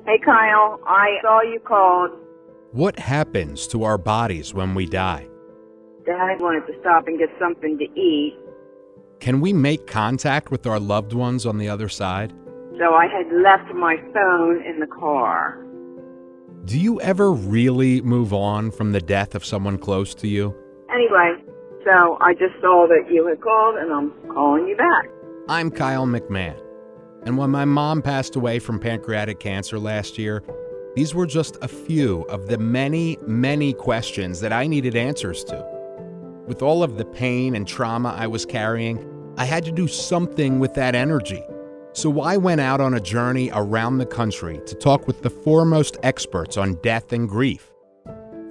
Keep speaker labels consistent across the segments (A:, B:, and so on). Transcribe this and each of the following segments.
A: Hey, Kyle. I saw you called.
B: What happens to our bodies when we die?
A: Dad wanted to stop and get something to eat,
B: Can we make contact with our loved ones on the other side?
A: so I had left my phone in the car.
B: Do you ever really move on from the death of someone close to you?
A: Anyway, so I just saw that you had called, and I'm calling you back.
B: I'm Kyle McMahon. And when my mom passed away from pancreatic cancer last year, these were just a few of the many, many questions that I needed answers to. With all of the pain and trauma I was carrying, I had to do something with that energy. So I went out on a journey around the country to talk with the foremost experts on death and grief.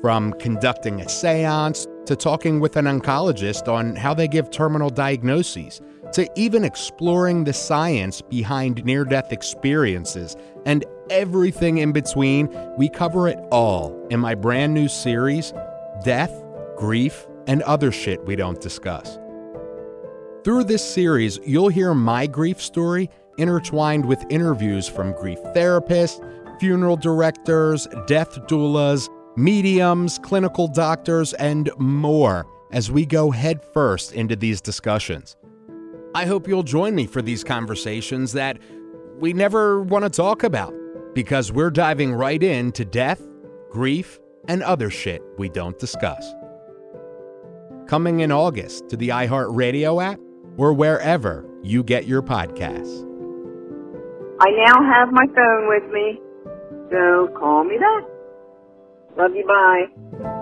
B: From conducting a seance to talking with an oncologist on how they give terminal diagnoses, to even exploring the science behind near death experiences and everything in between, we cover it all in my brand new series, Death, Grief, and Other Shit We Don't Discuss. Through this series, you'll hear my grief story intertwined with interviews from grief therapists, funeral directors, death doulas, mediums, clinical doctors, and more as we go headfirst into these discussions. I hope you'll join me for these conversations that we never want to talk about because we're diving right into death, grief, and other shit we don't discuss. Coming in August to the iHeartRadio app or wherever you get your podcasts.
A: I now have my phone with me, so call me back. Love you, bye.